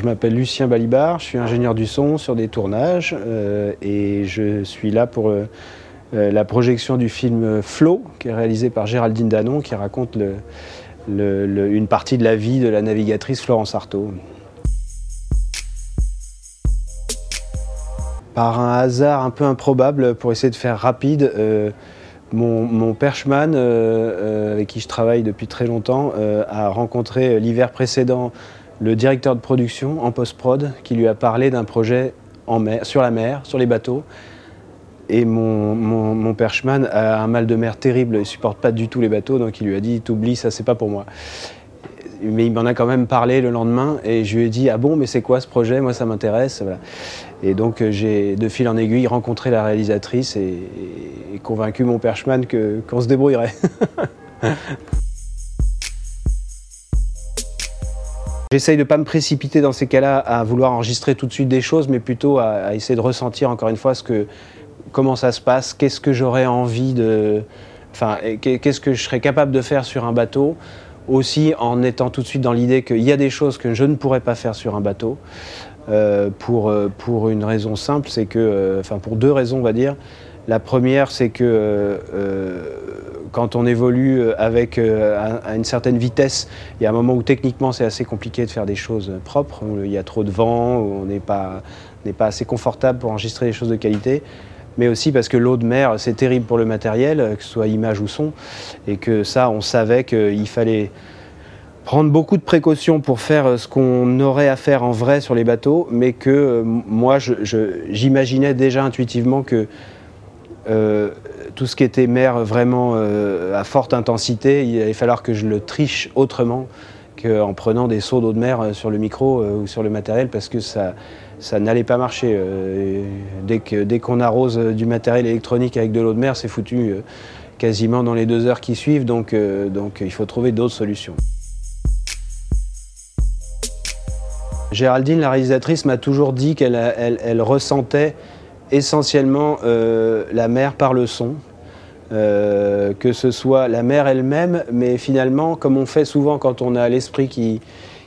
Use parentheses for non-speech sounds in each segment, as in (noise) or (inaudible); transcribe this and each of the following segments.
Je m'appelle Lucien Balibar, je suis ingénieur du son sur des tournages et je suis là pour la projection du film Flow, qui est réalisé par Géraldine Danon, qui raconte une partie de la vie de la navigatrice Florence Artaud. Par un hasard un peu improbable, pour essayer de faire rapide, euh, mon, perchman, euh, euh, avec qui je travaille depuis très longtemps, a rencontré l'hiver précédent le directeur de production en post-prod qui lui a parlé d'un projet sur la mer, sur les bateaux. Et mon, mon, perchman a un mal de mer terrible, il supporte pas du tout les bateaux, donc il lui a dit T'oublies, ça c'est pas pour moi mais il m'en a quand même parlé le lendemain et je lui ai dit ah bon mais c'est quoi ce projet? Moi ça m'intéresse et donc euh, j'ai de fil en aiguille rencontré la réalisatrice et, convaincu mon perchman qu'on se débrouillerait. (laughs) J'essaye de ne pas me précipiter dans ces cas-là à vouloir enregistrer tout de suite des choses, mais plutôt à, essayer de ressentir encore une fois ce que, comment ça se passe, qu'est-ce que j'aurais envie de, enfin, qu'est-ce que je serais capable de faire sur un bateau aussi en étant tout de suite dans l'idée qu'il y a des choses que je ne pourrais pas faire sur un bateau. Euh, pour, euh, pour une raison simple, c'est que, euh, enfin pour deux raisons on va dire. La première, c'est que quand on évolue avec à, une certaine vitesse, il y a un moment où techniquement c'est assez compliqué de faire des choses propres, où il y a trop de vent, où on n'est pas, pas assez confortable pour enregistrer des choses de qualité. Mais aussi parce que l'eau de mer, c'est terrible pour le matériel, que ce soit image ou son, et que ça, on savait qu'il fallait prendre beaucoup de précautions pour faire ce qu'on aurait à faire en vrai sur les bateaux, mais que euh, moi, j'imaginais déjà intuitivement que euh, tout ce qui était mer vraiment euh, à forte intensité, il allait falloir que je le triche autrement qu'en prenant des seaux d'eau de mer sur le micro ou sur le matériel, parce que ça ça n'allait pas marcher. Euh, dès qu'on arrose du matériel électronique avec de l'eau de mer, c'est foutu euh, quasiment dans les deux heures qui suivent, donc, euh, donc il faut trouver d'autres solutions. Géraldine, la réalisatrice, m'a toujours dit qu'elle elle, ressentait essentiellement la mer par le son, que ce soit la mer elle-même, mais finalement, comme on fait souvent quand on a l'esprit qui,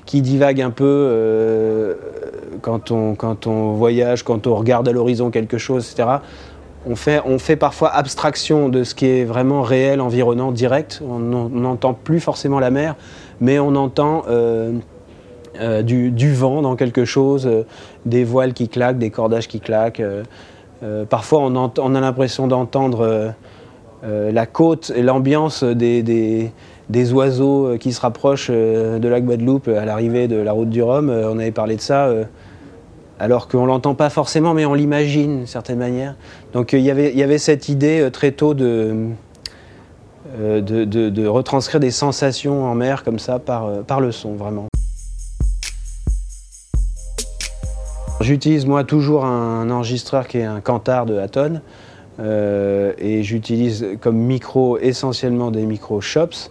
qui divague un peu, quand on, quand on voyage, quand on regarde à l'horizon quelque chose, etc., on fait, on fait parfois abstraction de ce qui est vraiment réel, environnant, direct. On n'entend plus forcément la mer, mais on entend euh, euh, du, vent dans quelque chose, euh, des voiles qui claquent, des cordages qui claquent. parfois, on, on a l'impression d'entendre la côte et l'ambiance des, des, des, oiseaux qui se rapprochent de la Guadeloupe à l'arrivée de la route du Rhum. on avait parlé de ça alors qu'on l'entend pas forcément, mais on l'imagine d'une certaine manière. Donc euh, il y avait cette idée euh, très tôt euh, de, de, retranscrire des sensations en mer comme ça par, par le son, vraiment. J'utilise moi toujours un enregistreur qui est un Cantar de Aton et j'utilise comme micro essentiellement des micros Shops.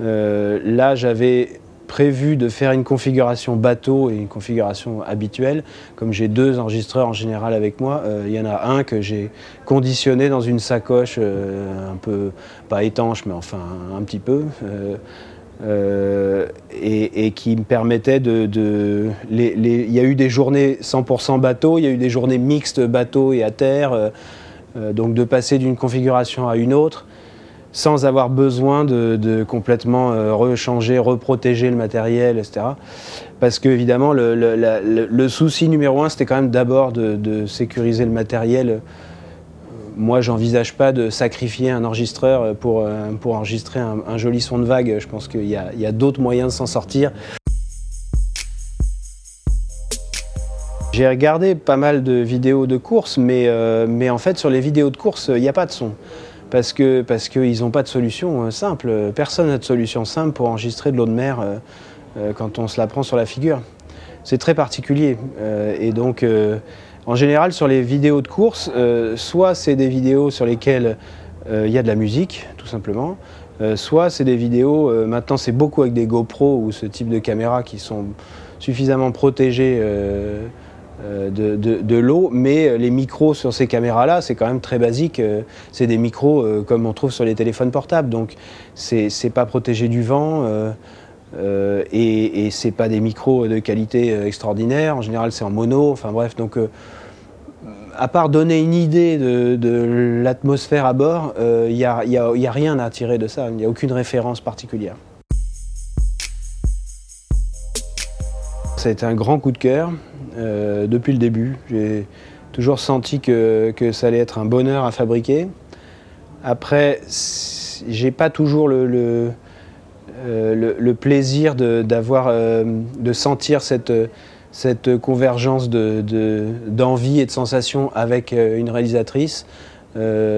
là j'avais prévu de faire une configuration bateau et une configuration habituelle. Comme j'ai deux enregistreurs en général avec moi, euh, il y en a un que j'ai conditionné dans une sacoche euh, un peu, pas étanche, mais enfin un, petit peu. Euh, et, qui me permettait de... il y a eu des journées 100% bateau, il y a eu des journées mixtes bateau et à terre, donc de passer d'une configuration à une autre sans avoir besoin de, complètement euh, rechanger, reprotéger le matériel, etc. Parce que évidemment, le, souci numéro un, c'était quand même d'abord de, sécuriser le matériel. Moi, j'envisage pas de sacrifier un enregistreur pour, euh, pour enregistrer un, joli son de vague. Je pense qu'il y a, d'autres moyens de s'en sortir. J'ai regardé pas mal de vidéos de course, mais, euh, mais en fait, sur les vidéos de course, il n'y a pas de son parce qu'ils parce n'ont pas de solution euh, simple. Personne n'a de solution simple pour enregistrer de l'eau de mer euh, euh, quand on se la prend sur la figure. C'est très particulier. et donc, en général, sur les vidéos de course, soit c'est des vidéos sur lesquelles il y a de la musique, tout simplement, soit c'est des vidéos, maintenant c'est beaucoup avec des GoPro ou ce type de caméras qui sont suffisamment protégées euh, de, l'eau, mais les micros sur ces caméras-là, c'est quand même très basique. Euh, c'est des micros euh, comme on trouve sur les téléphones portables, donc c'est pas protégé du vent. Euh, et, et c'est pas des micros de qualité euh, extraordinaire. En général, c'est en mono. Enfin bref, donc euh, à part donner une idée de, l'atmosphère à bord, il n'y a, a, rien à tirer de ça. Il n'y a aucune référence particulière. Ça a été un grand coup de cœur depuis le début. J'ai toujours senti que, ça allait être un bonheur à fabriquer. Après, j'ai pas toujours le euh, le, plaisir de, euh, de sentir cette, cette convergence d'envie de, et de sensations avec euh, une réalisatrice.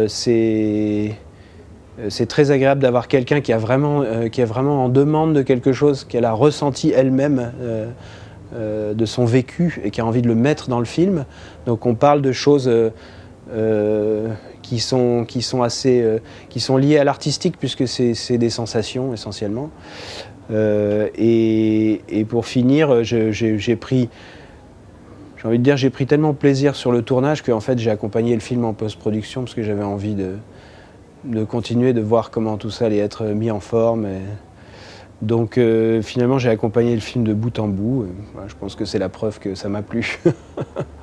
c'est c'est très agréable d'avoir quelqu'un qui, a vraiment, qui est vraiment en demande de quelque chose qu'elle a ressenti elle-même de son vécu et qui a envie de le mettre dans le film. Donc on parle de choses qui sont, qui sont assez, euh, qui sont liées à l'artistique puisque c'est des sensations essentiellement. Euh, et, et, pour finir, j'ai pris, j'ai envie de dire, j'ai pris tellement plaisir sur le tournage qu'en fait j'ai accompagné le film en post-production parce que j'avais envie de, de continuer de voir comment tout ça allait être mis en forme. Et donc euh, finalement j'ai accompagné le film de bout en bout. je pense que c'est la preuve que ça m'a plu. (laughs)